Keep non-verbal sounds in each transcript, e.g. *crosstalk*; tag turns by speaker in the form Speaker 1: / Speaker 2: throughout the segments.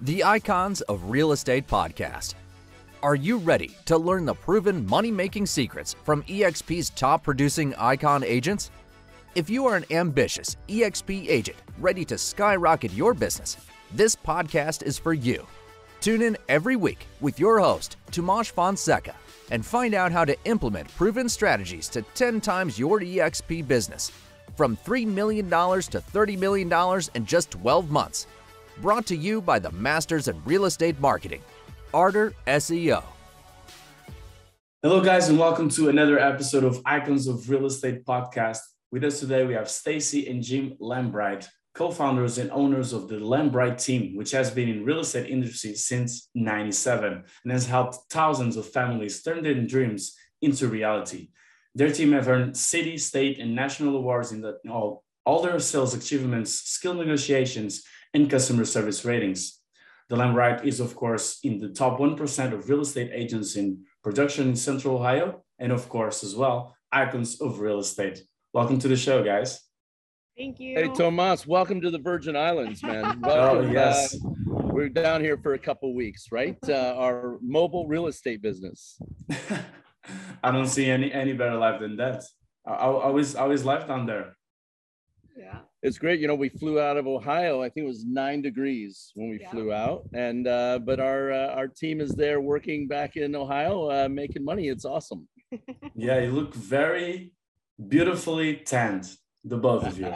Speaker 1: the Icons of Real Estate podcast. Are you ready to learn the proven money making secrets from EXP's top producing icon agents? If you are an ambitious EXP agent ready to skyrocket your business, this podcast is for you. Tune in every week with your host, Tomas Fonseca, and find out how to implement proven strategies to 10 times your EXP business from $3 million to $30 million in just 12 months. Brought to you by the Masters in Real Estate Marketing, Arter SEO.
Speaker 2: Hello, guys, and welcome to another episode of Icons of Real Estate podcast. With us today, we have Stacey and Jim Lambright, co-founders and owners of the Lambright team, which has been in real estate industry since 97 and has helped thousands of families turn their dreams into reality. Their team have earned city, state, and national awards in the, all, all their sales achievements, skill negotiations, and customer service ratings. The Lambright is, of course, in the top 1% of real estate agents in production in Central Ohio, and of course, as well, icons of real estate. Welcome to the show, guys.
Speaker 3: Thank you.
Speaker 4: Hey, Tomas, welcome to the Virgin Islands, man. *laughs*
Speaker 2: Oh, yes.
Speaker 4: uh, we're down here for a couple weeks, right? Uh, our mobile real estate business. *laughs*
Speaker 2: I don't see any any better life than that. I, I I always I always life down there.
Speaker 3: Yeah.
Speaker 4: It's great. You know, we flew out of Ohio. I think it was nine degrees when we
Speaker 3: Yeah.
Speaker 4: flew out, and uh, but our uh, our team is there working back in Ohio, uh, making money. It's awesome. *laughs*
Speaker 2: Yeah, you look very beautifully tanned, the both of you.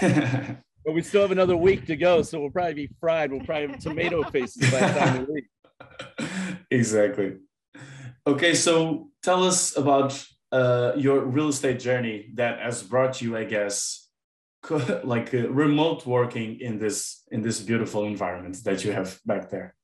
Speaker 2: *laughs* *laughs*
Speaker 4: But we still have another week to go, so we'll probably be fried. We'll probably have tomato faces by the time we leave.
Speaker 2: exactly. Okay, so tell us about uh, your real estate journey that has brought you, I guess, co- *laughs* like uh, remote working in this in this beautiful environment that you have back there.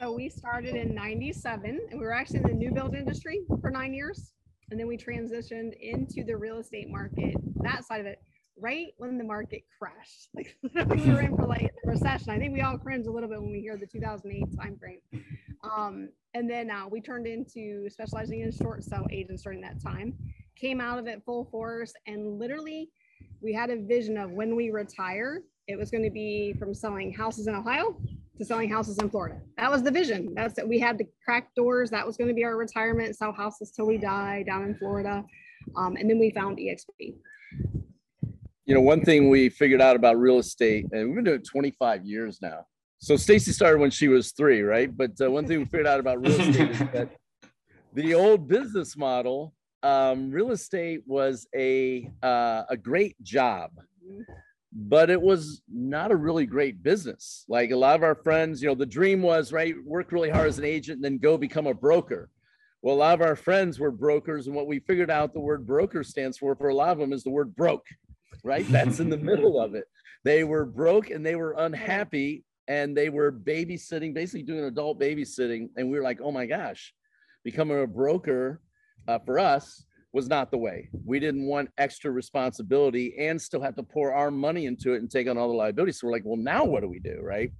Speaker 3: So we started in 97 and we were actually in the new build industry for nine years. And then we transitioned into the real estate market, that side of it, right when the market crashed. Like *laughs* we were in for like the recession. I think we all cringe a little bit when we hear the 2008 timeframe. Um, and then uh, we turned into specializing in short sale agents during that time, came out of it full force, and literally we had a vision of when we retire, it was going to be from selling houses in Ohio to selling houses in Florida. That was the vision. That's it. We had the cracked doors. That was going to be our retirement, sell houses till we die down in Florida. Um, and then we found EXP.
Speaker 4: you know, one thing we figured out about real estate, and we've been doing it 25 years now. So Stacey started when she was three, right? But uh, one thing we figured out about real estate is that *laughs* the old business model, um, real estate was a uh, a great job, but it was not a really great business. Like a lot of our friends, you know, the dream was right, work really hard as an agent, and then go become a broker. Well, a lot of our friends were brokers, and what we figured out the word broker stands for for a lot of them is the word broke, right? That's in the middle of it. They were broke and they were unhappy and they were babysitting, basically doing adult babysitting. And we were like, oh my gosh, becoming a broker uh, for us was not the way. We didn't want extra responsibility and still have to pour our money into it and take on all the liabilities. So we're like, well, now what do we do, right?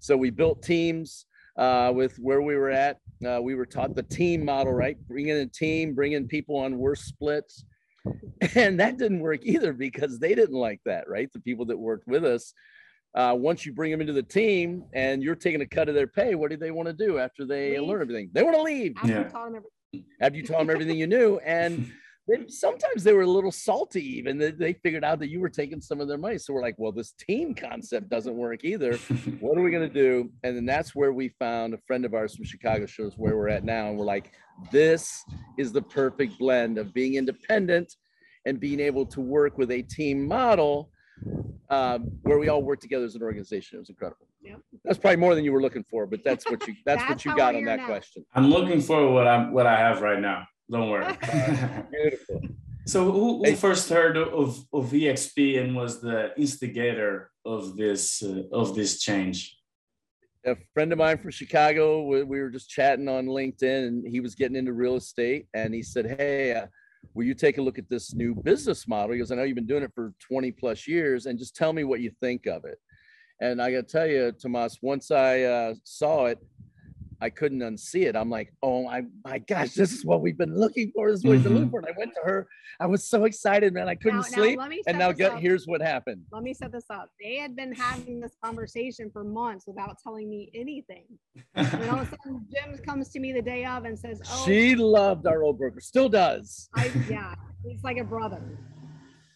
Speaker 4: So we built teams uh, with where we were at. Uh, we were taught the team model, right? Bring in a team, bring in people on worse splits. *laughs* And that didn't work either because they didn't like that, right? The people that worked with us. Uh, once you bring them into the team and you're taking a cut of their pay, what do they want to do after they
Speaker 3: Leave.
Speaker 4: learn everything? They want to leave
Speaker 3: After
Speaker 2: Yeah.
Speaker 3: We taught them everything.
Speaker 4: after you taught them everything you knew. And *laughs* then sometimes they were a little salty, even they, they figured out that you were taking some of their money. So we're like, well, this team concept doesn't work either. *laughs* What are we going to do? And then that's where we found a friend of ours from Chicago shows where we're at now. And we're like, this is the perfect blend of being independent and being able to work with a team model um, where we all work together as an organization. It was incredible.
Speaker 3: Yep.
Speaker 4: That's probably more than you were looking for, but that's what you that's, what you got on that
Speaker 3: now.
Speaker 4: question.
Speaker 2: I'm looking for what I'm what I have right now. Don't worry. *laughs*
Speaker 4: Beautiful.
Speaker 2: so who, who first heard of, of EXP and was the instigator of this uh, of this change?
Speaker 4: a friend of mine from Chicago, we, we were just chatting on LinkedIn and he was getting into real estate. And he said, Hey, uh, will you take a look at this new business model? Because I know you've been doing it for 20 plus years and just tell me what you think of it. And I got to tell you, Tomas, once I uh, saw it, I couldn't unsee it. I'm like, oh my, my gosh, this is what we've been looking for. This is what we've been looking
Speaker 2: Mhm.
Speaker 4: for. And I went to her. I was so excited, man. I couldn't
Speaker 3: Now- now
Speaker 4: sleep.
Speaker 3: let me
Speaker 4: and now get
Speaker 3: up.
Speaker 4: here's what happened.
Speaker 3: Let me set this up. They had been having this conversation for months without telling me anything. And all of a *laughs* sudden, Jim comes to me the day of and says, "Oh,
Speaker 4: She loved our old broker, still does.
Speaker 3: I *laughs* yeah, he's like a brother."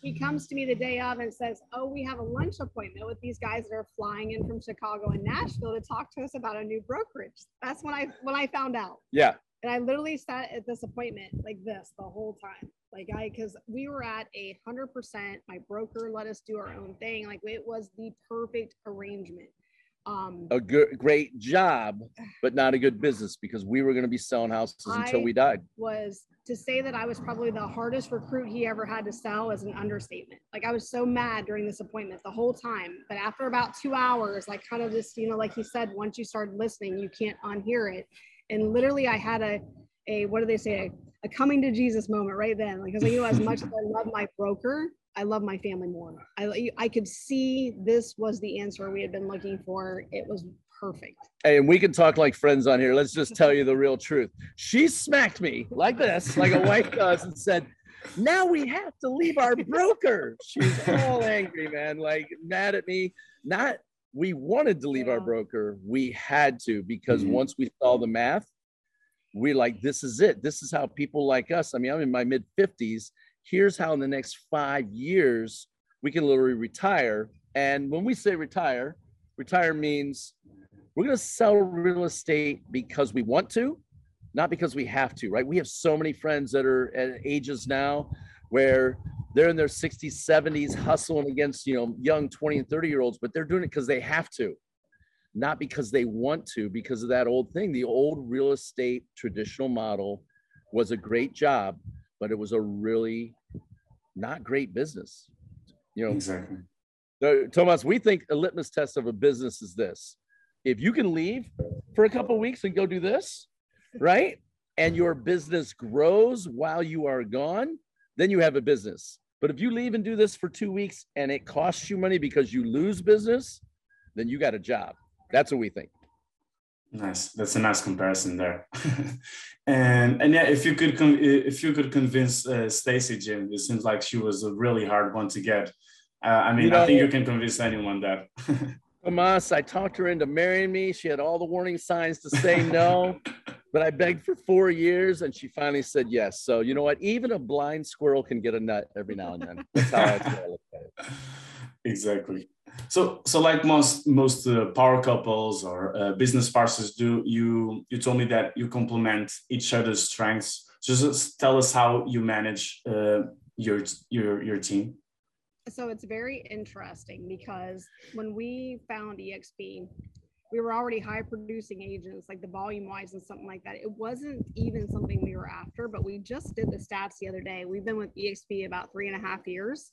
Speaker 3: He comes to me the day of and says, "Oh, we have a lunch appointment with these guys that are flying in from Chicago and Nashville to talk to us about a new brokerage." That's when I when I found out.
Speaker 4: Yeah.
Speaker 3: And I literally sat at this appointment like this the whole time. Like I, because we were at a hundred percent. My broker let us do our own thing. Like it was the perfect arrangement. Um,
Speaker 4: A good, great job, but not a good business because we were going to be selling houses until
Speaker 3: I-
Speaker 4: we died.
Speaker 3: was to say that I was probably the hardest recruit he ever had to sell is an understatement. Like I was so mad during this appointment the whole time. But after about two hours, like kind of just, you know, like he said, once you start listening, you can't unhear it. And literally I had a a what do they say? A, a coming to Jesus moment right then. Like, 'cause you know, as *laughs* much as I love my broker, I love my family more. I I could see this was the answer we had been looking for. It was perfect.
Speaker 4: and we can talk like friends on here. Let's just tell you the real truth. She smacked me like this, like a wife does, *laughs* and said, Now we have to leave our broker. She's all angry, man, like mad at me. Not we wanted to leave our broker, we had to because
Speaker 2: Mhm.
Speaker 4: once we saw the math, we like, this is it. This is how people like us. I mean, I'm in my mid 50s. Here's how in the next five years we can literally retire. And when we say retire, retire means we're going to sell real estate because we want to, not because we have to, right? We have so many friends that are at ages now where they're in their 60s, 70s, hustling against, you know, young 20 and 30 year olds, but they're doing it because they have to, not because they want to, because of that old thing. The old real estate traditional model was a great job, but it was a really not great business. You know,
Speaker 2: exactly.
Speaker 4: no, Thomas, we think a litmus test of a business is this. If you can leave for a couple weeks and go do this, right? And your business grows while you are gone, then you have a business. But if you leave and do this for two weeks and it costs you money because you lose business, then you got a job. That's what we think.
Speaker 2: Nice. That's a nice comparison there. *laughs* and and yeah, if you could if you could convince uh, Stacey, Jim, it seems like she was a really hard one to get. Uh, I mean,
Speaker 4: You
Speaker 2: I think you can convince anyone that. *laughs*
Speaker 4: Tomas, I talked her into marrying me. She had all the warning signs to say no, *laughs* but I begged for four years and she finally said yes. So, you know what? Even a blind squirrel can get a nut every now and then. That's how I *laughs* feel. look at it.
Speaker 2: exactly. So so like most most uh, power couples or uh, business partners do, you you told me that you complement each other's strengths. So just tell us how you manage uh, your your your team.
Speaker 3: So it's very interesting because when we found exp we were already high producing agents like the volume wise and something like that. It wasn't even something we were after but we just did the stats the other day. We've been with exp about three and a half years.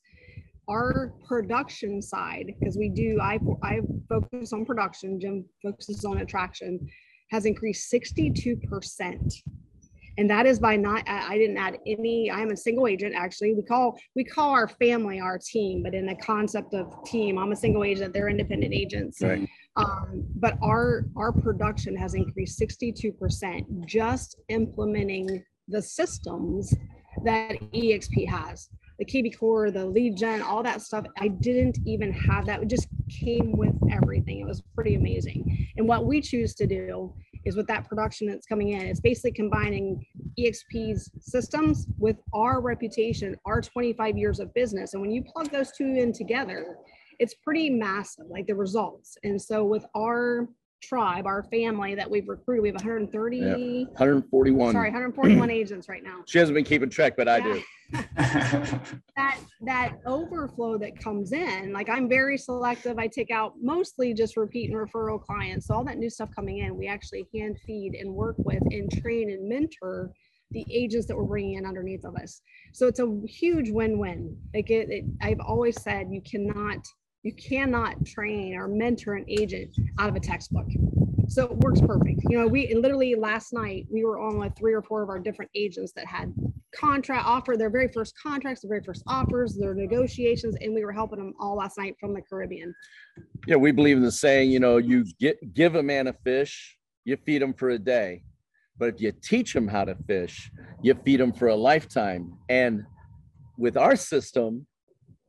Speaker 3: Our production side because we do i i focus on production jim focuses on attraction has increased 62% and that is by not I didn't add any I'm a single agent actually. We call we call our family our team but in the concept of team I'm a single agent they're independent agents.
Speaker 4: Right.
Speaker 3: um, but our our production has increased 62% just implementing the systems that exp has. The kvCORE the lead gen all that stuff I didn't even have that. It just came with everything. It was pretty amazing. And what we choose to do is with that production that's coming in it's basically combining EXP's systems with our reputation, our 25 years of business. And when you plug those two in together, it's pretty massive, like the results. And so with our tribe, our family that we've recruited, we have 130,
Speaker 4: 141.
Speaker 3: sorry, 141 agents right now. *clears throat*
Speaker 4: She hasn't been keeping track, but I do. *laughs*
Speaker 3: That that overflow that comes in, like I'm very selective. I take out mostly just repeat and referral clients. So all that new stuff coming in, we actually hand feed and work with and train and mentor the agents that we're bringing in underneath of us. So it's a huge win-win. Like it, it, I've always said, you cannot, you cannot train or mentor an agent out of a textbook. So it works perfect. You know, we literally last night we were on with three or four of our different agents that had contract offer their very first contracts, their very first offers, their negotiations, and we were helping them all last night from the Caribbean.
Speaker 4: Yeah, we believe in the saying, you know, you get give a man a fish, you feed him for a day. But if you teach them how to fish, you feed them for a lifetime. And with our system,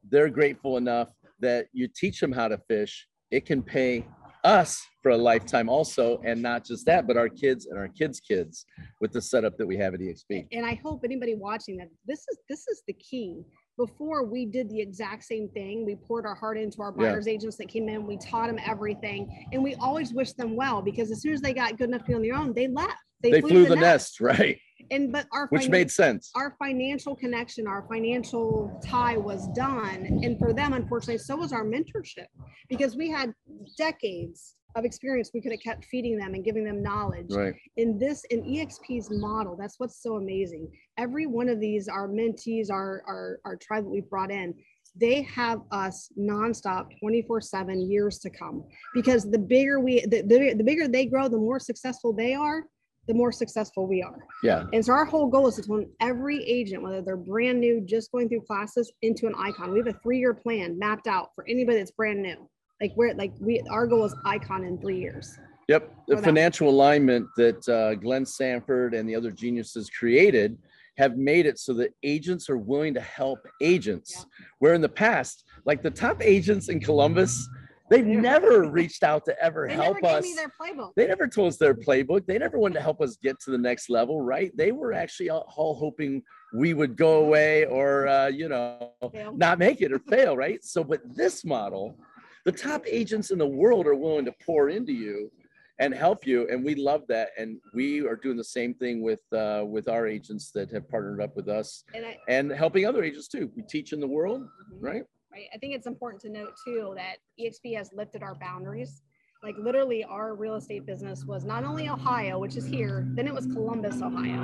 Speaker 4: they're grateful enough that you teach them how to fish. It can pay us for a lifetime also and not just that but our kids and our kids kids with the setup that we have at exp
Speaker 3: and i hope anybody watching that this is this is the key before we did the exact same thing we poured our heart into our buyers yeah. agents that came in we taught them everything and we always wished them well because as soon as they got good enough to be on their own they left
Speaker 4: they, they flew, flew the, the nest. nest right
Speaker 3: and but our
Speaker 4: which made sense.
Speaker 3: our financial connection our financial tie was done. And for them unfortunately so was our mentorship. Because we had decades of experience we could have kept feeding them and giving them knowledge.
Speaker 4: Right.
Speaker 3: In this in exp's model that's what's so amazing. Every one of these our mentees our our, our tribe that we've brought in they have us nonstop 24 7 years to come. Because the bigger we the, the, the bigger they grow the more successful they are the more successful we are.
Speaker 4: Yeah.
Speaker 3: And so our whole goal is to turn every agent, whether they're brand new, just going through classes, into an icon. We have a three-year plan mapped out for anybody that's brand new. Like we're like we our goal is icon in three years.
Speaker 4: Yep. The financial alignment that uh, Glenn Sanford and the other geniuses created have made it so that agents are willing to help agents. Yeah. Where in the past, like the top agents in Columbus, They've never *laughs* reached out to ever
Speaker 3: they
Speaker 4: help us. They never told us their playbook. They never wanted to help us get to the next level, right? They were actually all hoping we would go away or, uh, you know, fail. not make it or fail, right? So, but this model, the top agents in the world are willing to pour into you and help you, and we love that. And we are doing the same thing with uh, with our agents that have partnered up with us, and, I, and helping other agents too. We teach in the world, mm-hmm. right?
Speaker 3: Right? I think it's important to note too that EXP has lifted our boundaries. Like literally, our real estate business was not only Ohio, which is here, then it was Columbus, Ohio.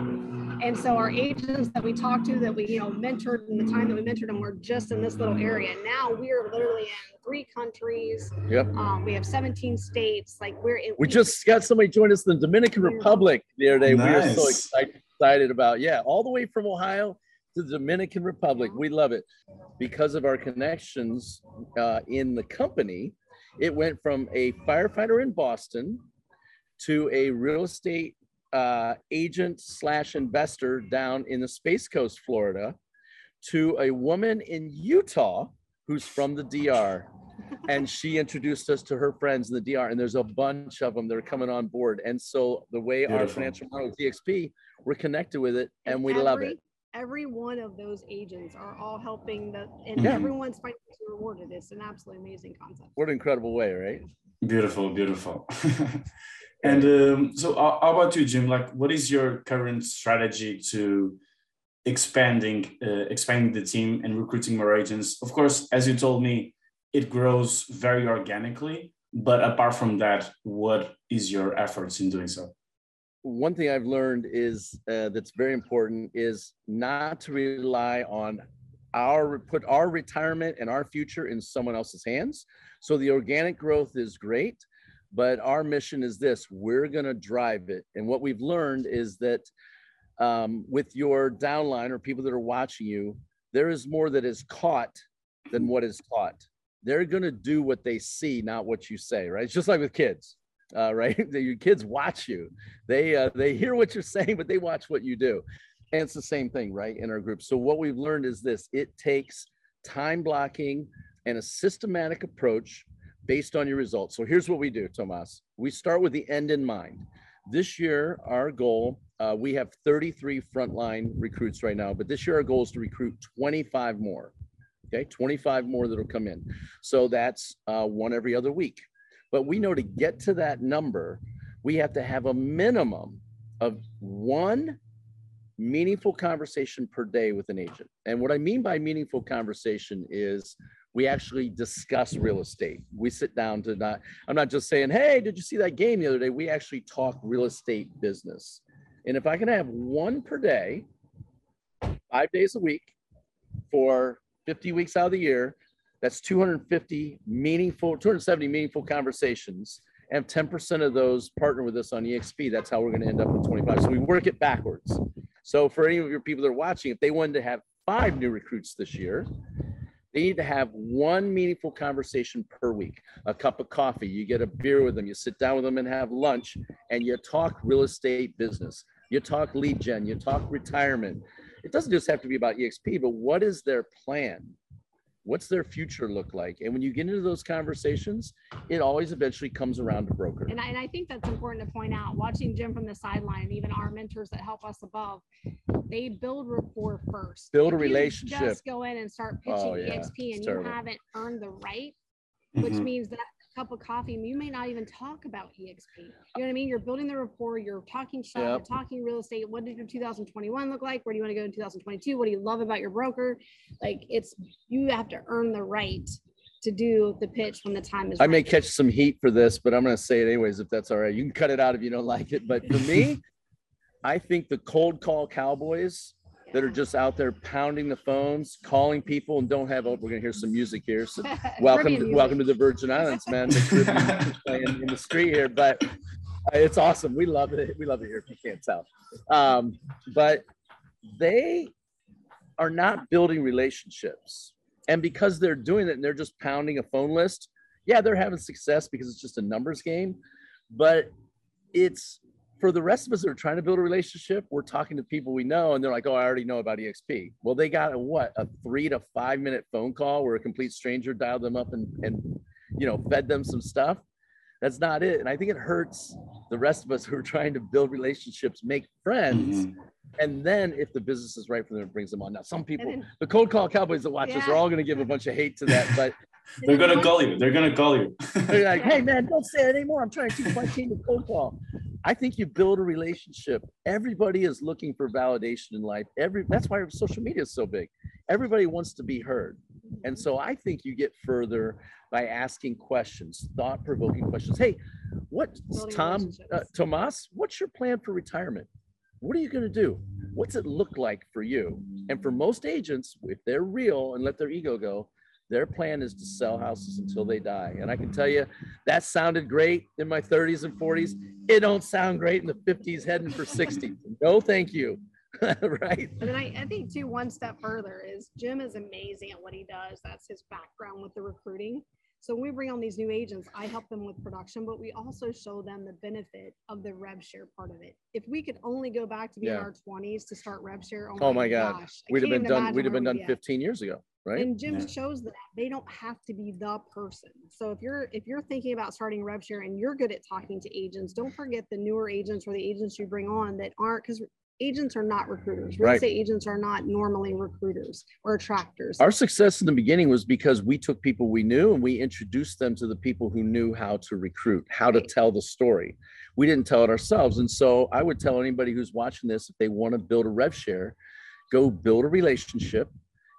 Speaker 3: And so our agents that we talked to, that we you know mentored in the time that we mentored them, were just in this little area. Now we are literally in three countries.
Speaker 4: Yep.
Speaker 3: Um, we have 17 states. Like we're in,
Speaker 4: we, we just got somebody join us in the Dominican Republic the other day. Nice. We are so excited, excited about. Yeah, all the way from Ohio to the Dominican Republic. We love it because of our connections uh, in the company. It went from a firefighter in Boston to a real estate uh, agent slash investor down in the Space Coast, Florida, to a woman in Utah who's from the DR. *laughs* And she introduced us to her friends in the DR, and there's a bunch of them that are coming on board. And so, the way Beautiful. our financial model is DXP, we're connected with it, and, and we every, love it
Speaker 3: every one of those agents are all helping the and yeah. everyone's financially rewarded. It's an absolutely amazing concept.
Speaker 4: What an incredible way, right?
Speaker 2: Beautiful, beautiful. *laughs* and um, so, how about you, Jim? Like, what is your current strategy to expanding, uh, expanding the team and recruiting more agents? Of course, as you told me, it grows very organically. But apart from that, what is your efforts in doing so?
Speaker 4: One thing I've learned is uh, that's very important is not to rely on our put our retirement and our future in someone else's hands. So the organic growth is great, but our mission is this: we're going to drive it. And what we've learned is that um, with your downline or people that are watching you, there is more that is caught than what is taught. They're going to do what they see, not what you say. Right? It's just like with kids uh, right? *laughs* Your kids watch you. They uh, they hear what you're saying, but they watch what you do. And it's the same thing, right, in our group. So what we've learned is this: it takes time blocking and a systematic approach based on your results. So here's what we do, Tomas. We start with the end in mind. This year, our goal, uh, we have 33 frontline recruits right now, but this year our goal is to recruit 25 more. Okay, 25 more that'll come in. So that's uh, one every other week. But we know to get to that number, we have to have a minimum of one meaningful conversation per day with an agent. And what I mean by meaningful conversation is we actually discuss real estate. We sit down to not, I'm not just saying, hey, did you see that game the other day? We actually talk real estate business. And if I can have one per day, five days a week for 50 weeks out of the year, that's 250 meaningful, 270 meaningful conversations. And 10% of those partner with us on EXP. That's how we're going to end up with 25. So we work it backwards. So for any of your people that are watching, if they wanted to have five new recruits this year, They need to have one meaningful conversation per week. A cup of coffee, you get a beer with them, you sit down with them and have lunch, and you talk real estate business. You talk lead gen, you talk retirement. It doesn't just have to be about EXP, but what is their plan? What's their future look like? And when you get into those conversations, it always eventually comes around to broker.
Speaker 3: And I, and I think that's important to point out. Watching Jim from the sideline, and even our mentors that help us above, they build rapport first.
Speaker 4: Build a
Speaker 3: If you
Speaker 4: relationship.
Speaker 3: Just go in and start pitching
Speaker 4: Oh, yeah.
Speaker 3: EXP
Speaker 4: It's
Speaker 3: and
Speaker 4: terrible.
Speaker 3: you haven't earned the right, which
Speaker 2: Mhm.
Speaker 3: means that cup of coffee, you may not even talk about EXP. You know what I mean? You're building the rapport, you're talking shop,
Speaker 4: Yep.
Speaker 3: you're talking real estate. What did your 2021 look like? Where do you want to go in 2022? What do you love about your broker? Like it's you have to earn the right to do the pitch when the time is
Speaker 4: I may catch some heat for this, but I'm going to say it anyways if that's all right. You can cut it out if you don't like it. But for me, *laughs* I think the cold call cowboys that are just out there pounding the phones, calling people, and don't have. Oh, we're going to hear some music here. So *laughs* welcome, to, welcome to the Virgin Islands, man. The Caribbean *laughs* music playing in the street here, but uh, it's awesome. We love it. We love it here. If you can't tell, um, but they are not building relationships, and because they're doing it and they're just pounding a phone list, yeah, they're having success because it's just a numbers game, but it's for the rest of us that are trying to build a relationship, we're talking to people we know and they're like, oh, I already know about EXP. Well, they got a what, a three to five minute phone call where a complete stranger dialed them up and, and you know, fed them some stuff. That's not it. And I think it hurts the rest of us who are trying to build relationships, make friends.
Speaker 2: Mhm.
Speaker 4: And then if the business is right for them, it brings them on. Now, some people,
Speaker 3: then-
Speaker 4: the cold call cowboys that watch us are all going to give a bunch of hate to that, but *laughs*
Speaker 2: They're gonna call you. They're gonna call you.
Speaker 4: they're like, *laughs* hey man, don't say it anymore. I'm trying to teach my team to cold call. I think you build a relationship. Everybody is looking for validation in life. Every that's why social media is so big. Everybody wants to be heard. And so I think you get further by asking questions, thought-provoking questions. Hey, what Tom uh. Tomas, what's your plan for retirement? What are you going to do? What's it look like for you? And for most agents, if they're real and let their ego go, their plan is to sell houses until they die. And I can tell you that sounded great in my 30s and 40s. It don't sound great in the 50s heading for 60. *laughs* No, thank you. *laughs* right?
Speaker 3: And then I, I think too, one step further is Jim is amazing at what he does. That's his background with the recruiting. So when we bring on these new agents, I help them with production, but we also show them the benefit of the rev share part of it. If we could only go back to being in our twenties to start rev share, oh,
Speaker 4: Oh my God.
Speaker 3: gosh,
Speaker 4: We'd have been done. We'd have been done
Speaker 3: we'd be at.
Speaker 4: 15 years ago, right?
Speaker 3: And Jim
Speaker 2: Yeah.
Speaker 3: shows that they don't have to be the person. So if you're if you're thinking about starting rev share and you're good at talking to agents, don't forget the newer agents or the agents you bring on that aren't because agents are not recruiters. Real
Speaker 4: Right.
Speaker 3: estate agents are not normally recruiters or attractors.
Speaker 4: Our success in the beginning was because we took people we knew and we introduced them to the people who knew how to recruit, how to tell the story. We didn't tell it ourselves. And so I would tell anybody who's watching this, if they want to build a rev share, go build a relationship.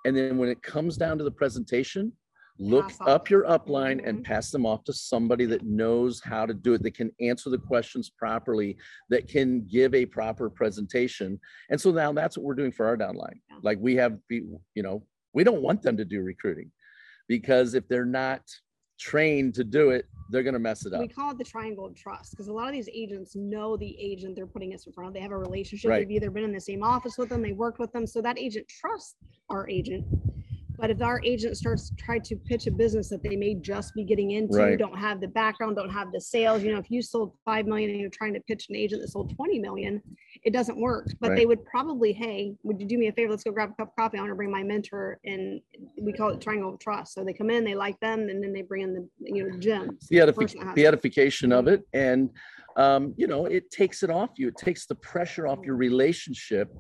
Speaker 4: And then when it comes down to the presentation, look
Speaker 3: Pass
Speaker 4: up your upline and
Speaker 3: Mhm.
Speaker 4: pass them off to somebody that knows how to do it, that can answer the questions properly, that can give a proper presentation. And so now that's what we're doing for our downline.
Speaker 3: Yeah.
Speaker 4: Like we have, you know, we don't want them to do recruiting because if they're not trained to do it, they're going to mess it up.
Speaker 3: we call it the triangle of trust because a lot of these agents know the agent they're putting us in front of. They have a relationship.
Speaker 4: Right.
Speaker 3: They've either been in the same office with them, they worked with them. So that agent trusts our agent. But if our agent starts to try to pitch a business that they may just be getting into,
Speaker 4: Right.
Speaker 3: don't have the background, don't have the sales, you know, if you sold five million and you're trying to pitch an agent that sold 20 million, it doesn't work. But they would probably, hey, would you do me a favor? Let's go grab a cup of coffee. I want to bring my mentor and we call it triangle of trust. So they come in, they like them, and then they bring in the, you know, Jim.
Speaker 4: The, edifi- the
Speaker 3: it.
Speaker 4: edification of it. And, um, you know, it takes it off you. It takes the pressure off your relationship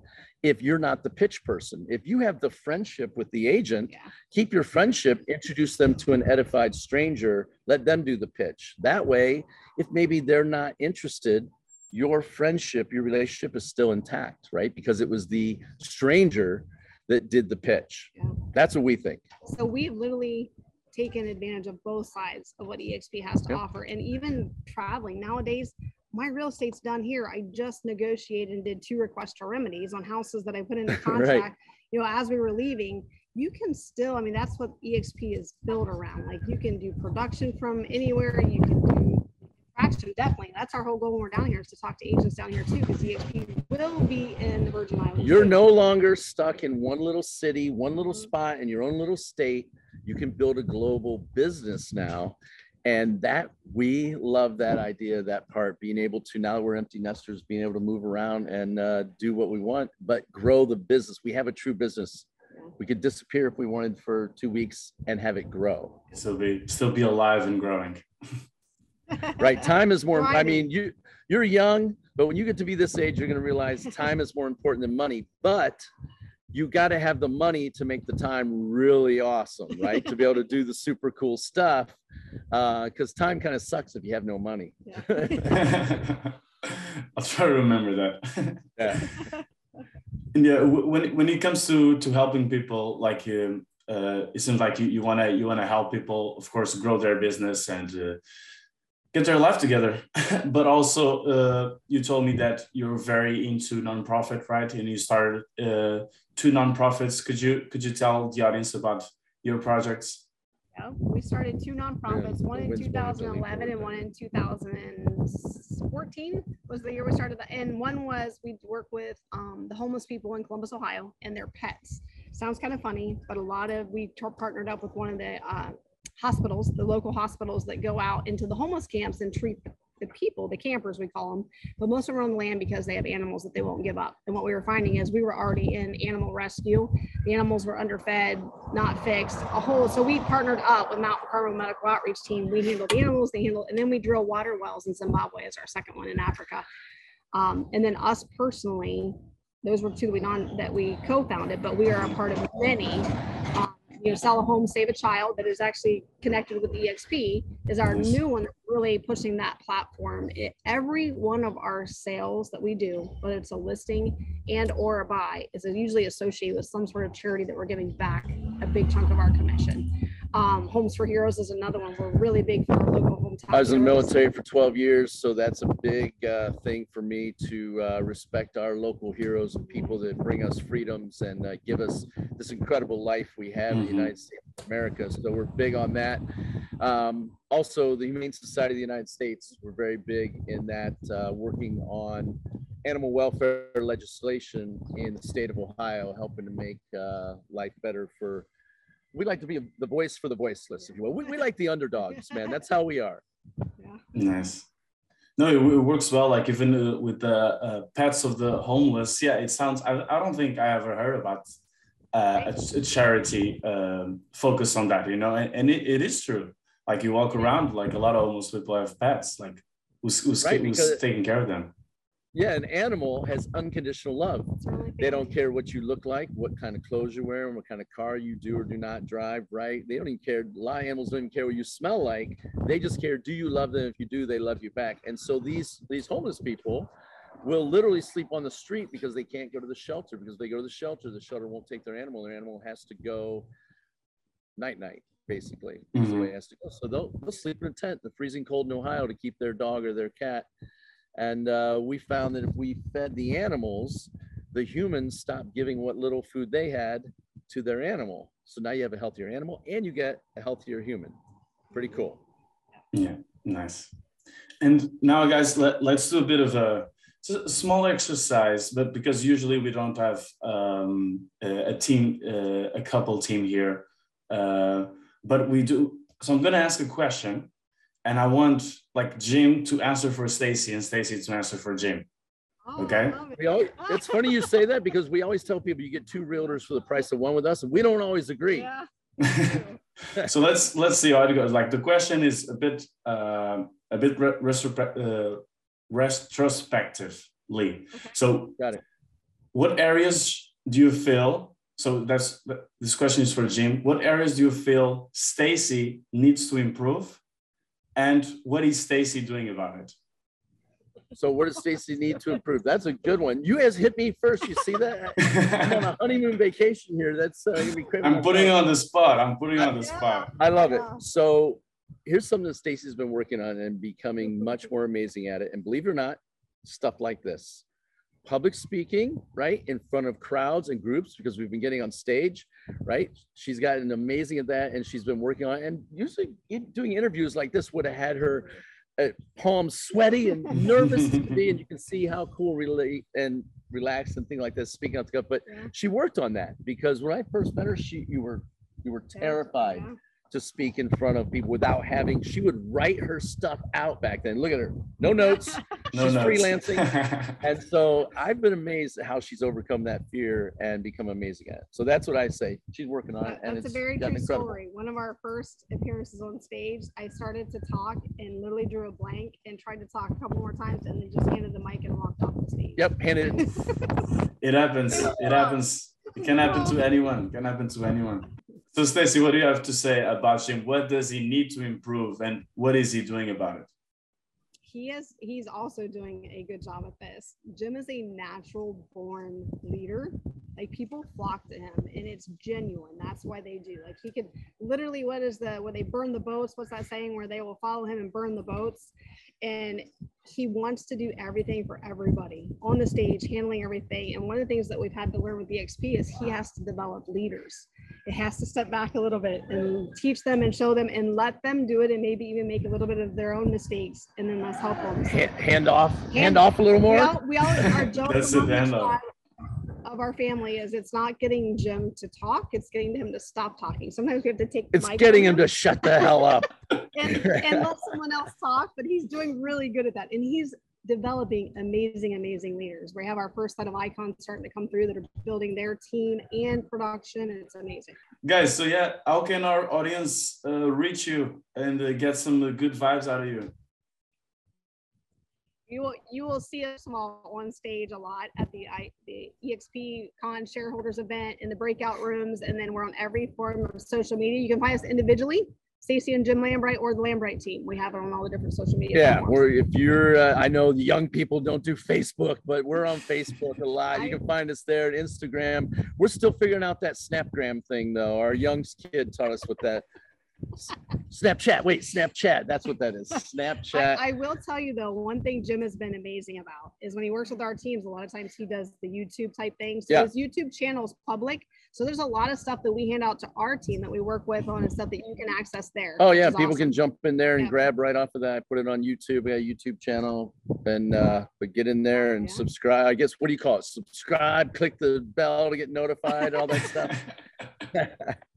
Speaker 4: if you're not the pitch person. If you have the friendship with the agent,
Speaker 3: Yeah.
Speaker 4: keep your friendship, introduce them to an edified stranger, let them do the pitch. That way, if maybe they're not interested, your friendship, your relationship is still intact, right? Because it was the stranger that did the pitch.
Speaker 3: Yeah.
Speaker 4: That's what we think.
Speaker 3: So we've literally taken advantage of both sides of what EXP has to
Speaker 4: Yep.
Speaker 3: offer. And even traveling nowadays, my real estate's done here. I just negotiated and did two requests for remedies on houses that I put into *laughs* contract. You know, as we were leaving, you can still, I mean, that's what EXP is built around. Like you can do production from anywhere. You can do traction, definitely. That's our whole goal when we're down here is to talk to agents down here too, because EXP will be in the Virgin Islands.
Speaker 4: You're no longer stuck in one little city, one little
Speaker 3: Mhm.
Speaker 4: spot in your own little state. you can build a global business now and that we love that idea that part being able to now that we're empty nesters being able to move around and uh, do what we want but grow the business. We have a true business. We could disappear if we wanted for two weeks and have it grow.
Speaker 2: So they still be alive and growing. *laughs*
Speaker 4: right time is more i mean you you're young but when you get to be this age you're going to realize time is more important than money. But you got to have the money to make the time really awesome right? To be able to do the super cool stuff because time kind of sucks if you have no money. *laughs* *laughs*
Speaker 2: I'll try to remember that.
Speaker 4: yeah.
Speaker 2: And *laughs* yeah, when when it comes to to helping people, like um, uh, it seems like you you wanna you wanna help people, of course, grow their business and uh, get their life together. *laughs* but also, uh, you told me that you're very into nonprofit, right? And you started uh, two nonprofits. Could you could you tell the audience about your projects?
Speaker 3: Yeah, we started two nonprofits, one in
Speaker 4: Women's Women's
Speaker 3: 2011 and one in 2014 was the year we started that. And one was we work with um, the homeless people in Columbus, Ohio, and their pets. Sounds kind of funny, but a lot of we t- partnered up with one of the uh, hospitals, the local hospitals that go out into the homeless camps and treat the, people, the campers we call them. But most of them are on the land because they have animals that they won't give up. And what we were finding is we were already in animal rescue. The animals were underfed, not fixed, a whole. So we partnered up with Mount Carmel Medical Outreach Team. We handle the animals, they handle, and then we drill water wells in Zimbabwe as our second one in Africa. Um, and then us personally, those were two that we non that we co-founded, but we are a part of many. You know, sell a home, save a child that is actually connected with EXP is our
Speaker 2: Nice.
Speaker 3: new one that's really pushing that platform. It, every one of our sales that we do, whether it's a listing and or a buy, is usually associated with some sort of charity that we're giving back a big chunk of our commission. Um, Homes for Heroes is another one. We're really big for our local hometown.
Speaker 4: I was in the
Speaker 3: heroes.
Speaker 4: military for 12 years, so that's a big uh, thing for me to uh, respect our local heroes and people that bring us freedoms and uh, give us this incredible life we have in the
Speaker 2: Mhm.
Speaker 4: United States of America. So we're big on that. Um, also, the Humane Society of the United States, we're very big in that, uh, working on animal welfare legislation in the state of Ohio, helping to make uh, life better for. We like to be the voice for the voiceless, if you will. We, we like the underdogs, man. That's how we are.
Speaker 3: Yeah.
Speaker 2: Nice. No, it, it works well. Like even uh, with the uh, pets of the homeless. Yeah, it sounds. I, I don't think I ever heard about uh, a, a charity um, focus on that. You know, and, and it, it is true. Like you walk around, like a lot of homeless people have pets. Like who's who's,
Speaker 4: Right,
Speaker 2: who's taking care of them.
Speaker 4: Yeah, an animal has unconditional love.
Speaker 3: Really
Speaker 4: They don't care what you look like, what kind of clothes you're wearing, what kind of car you do or do not drive, right? They don't even care. A lot of animals don't even care what you smell like. They just care, do you love them? If you do, they love you back. And so these these homeless people will literally sleep on the street because they can't go to the shelter. Because they go to the shelter, the shelter won't take their animal. Their animal has to go night night, basically. is the mm-hmm. way it has to go. So they'll, they'll sleep in a tent the freezing cold in Ohio to keep their dog or their cat. And uh, we found that if we fed the animals, the humans stopped giving what little food they had to their animal. So now you have a healthier animal and you get a healthier human. Pretty cool.
Speaker 2: Yeah, nice. And now, guys, let, let's do a bit of a, a small exercise, but because usually we don't have um, a, a team, uh, a couple team here, uh, but we do. So I'm going to ask a question, and I want like Jim to answer for Stacey and Stacey to answer for Jim.
Speaker 3: Oh,
Speaker 2: Okay.
Speaker 3: it.
Speaker 4: We always, it's funny you say that because we always tell people you get two realtors for the price of one with us, and we don't always agree.
Speaker 3: Yeah. *laughs*
Speaker 2: so let's let's see how it goes. Like the question is a bit um a bit re- retrospe- uh, retrospectively. So
Speaker 4: Got it.
Speaker 2: what areas do you feel? So that's this question is for Jim. What areas do you feel Stacey needs to improve, and what is Stacey doing about it?
Speaker 4: So what does Stacey need to improve? That's a good one. You guys hit me first. You see that? I'm on a *laughs* honeymoon vacation here. That's uh, gonna be crazy.
Speaker 2: I'm putting on the spot. I'm putting on the
Speaker 3: Yeah.
Speaker 2: spot.
Speaker 4: I love it. So here's something that Stacey's been working on and becoming much more amazing at it. And believe it or not, stuff like this. Public speaking, right? In front of crowds and groups, because we've been getting on stage, right? She's gotten amazing at that and she's been working on it. And usually doing interviews like this would have had her uh, palms sweaty and *laughs* nervous to be, and you can see how cool, relate and relaxed and thing like this, speaking out the cup. But
Speaker 3: Yeah.
Speaker 4: she worked on that because when I first met her, she you were We were terrified to speak in front of people without having. She would write her stuff out back then. Look at her, no notes.
Speaker 2: No
Speaker 4: she's
Speaker 2: notes.
Speaker 4: freelancing. *laughs* And so I've been amazed at how she's overcome that fear and become amazing at it. So that's what I say. She's working on it, and
Speaker 3: That's a very true
Speaker 4: incredible.
Speaker 3: story. One of our first appearances on stage, I started to talk and literally drew a blank and tried to talk a couple more times and then just handed the mic and walked off the stage.
Speaker 4: Yep, handed it. *laughs*
Speaker 2: it happens. It happens. It can happen to anyone. It can happen to anyone. So Stacey, what do you have to say about him? What does he need to improve and what is he doing about it?
Speaker 3: He is he's also doing a good job at this. Jim is a natural born leader. Like people flock to him and it's genuine. That's why they do. Like he could literally what is the where they burn the boats? What's that saying? Where they will follow him and burn the boats and he wants to do everything for everybody on the stage handling everything and one of the things that we've had to learn with exp is he has to develop leaders it has to step back a little bit and teach them and show them and let them do it and maybe even make a little bit of their own mistakes and then let's help them. So
Speaker 4: Hand, hand off, hand
Speaker 3: Hand-
Speaker 4: off a little
Speaker 3: we
Speaker 4: more.
Speaker 3: all, we all our *laughs* joke
Speaker 2: That's
Speaker 3: the
Speaker 2: hand up.
Speaker 3: tribe of our family is it's not getting Jim to talk, it's getting him to stop talking. Sometimes we have to take the
Speaker 4: It's getting him to shut the hell up. *laughs*
Speaker 3: and, and let someone else talk, but he's doing really good at that. And he's developing amazing, amazing leaders. We have our first set of icons starting to come through that are building their team and production, and it's amazing.
Speaker 2: Guys, so yeah, how can our audience uh, reach you and uh, get some uh, good vibes out of you?
Speaker 3: You will you will see us small on stage a lot at the I, the EXP Con shareholders event in the breakout rooms, and then we're on every form of social media. You can find us individually, Stacey and Jim Lambright, or the Lambright team. We have it on all the different social media.
Speaker 4: Yeah,
Speaker 3: platforms.
Speaker 4: or if you're, uh, I know the young people don't do Facebook, but we're on Facebook a lot. You can find us there at Instagram. We're still figuring out that Snapgram thing though. Our young kid taught us what that. Snapchat. Wait, Snapchat. That's what that is. *laughs* Snapchat.
Speaker 3: I, I will tell you though, one thing Jim has been amazing about is when he works with our teams, a lot of times he does the YouTube type things. So
Speaker 4: Yeah.
Speaker 3: his YouTube channel is public. So there's a lot of stuff that we hand out to our team that we work with on and stuff that you can access there.
Speaker 4: Oh yeah, people
Speaker 3: awesome.
Speaker 4: can jump in there and
Speaker 3: Yeah.
Speaker 4: grab right off of that. Put it on YouTube. We got a YouTube channel, and uh, but get in there and
Speaker 3: Yeah.
Speaker 4: subscribe. I guess what do you call it? Subscribe. Click the bell to get notified. All that stuff. *laughs*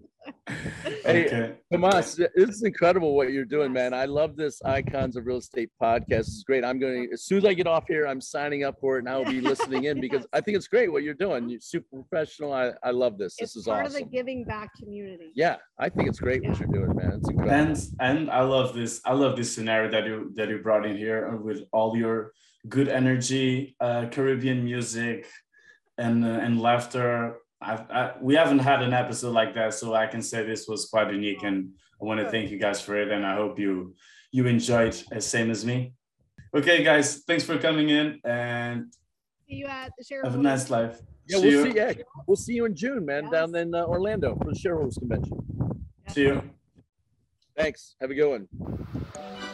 Speaker 4: Hey,
Speaker 2: okay.
Speaker 4: Tomas, this is incredible what you're doing, man. I love this Icons of Real Estate podcast. It's great. I'm going to, as soon as I get off here, I'm signing up for it and I will be listening in because I think it's great what you're doing. You're super professional. I, I love this.
Speaker 3: It's
Speaker 4: This is
Speaker 3: part of the giving back community.
Speaker 4: Yeah, I think it's great what you're doing, man. It's incredible.
Speaker 2: and and I love this. I love this scenario that you that you brought in here with all your good energy, uh, Caribbean music, and uh, and laughter. I, I, we haven't had an episode like that, so I can say this was quite unique, and I want to thank you guys for it, and I hope you you enjoyed as same as me. Okay, guys, thanks for coming in, and
Speaker 3: See you at the
Speaker 2: have a nice life.
Speaker 4: Yeah,
Speaker 2: see
Speaker 4: we'll
Speaker 2: you.
Speaker 4: see. Yeah, we'll see you in June, man,
Speaker 3: Yes.
Speaker 4: down in uh, Orlando for the shareholders convention.
Speaker 2: See you.
Speaker 4: Thanks. Have a good one.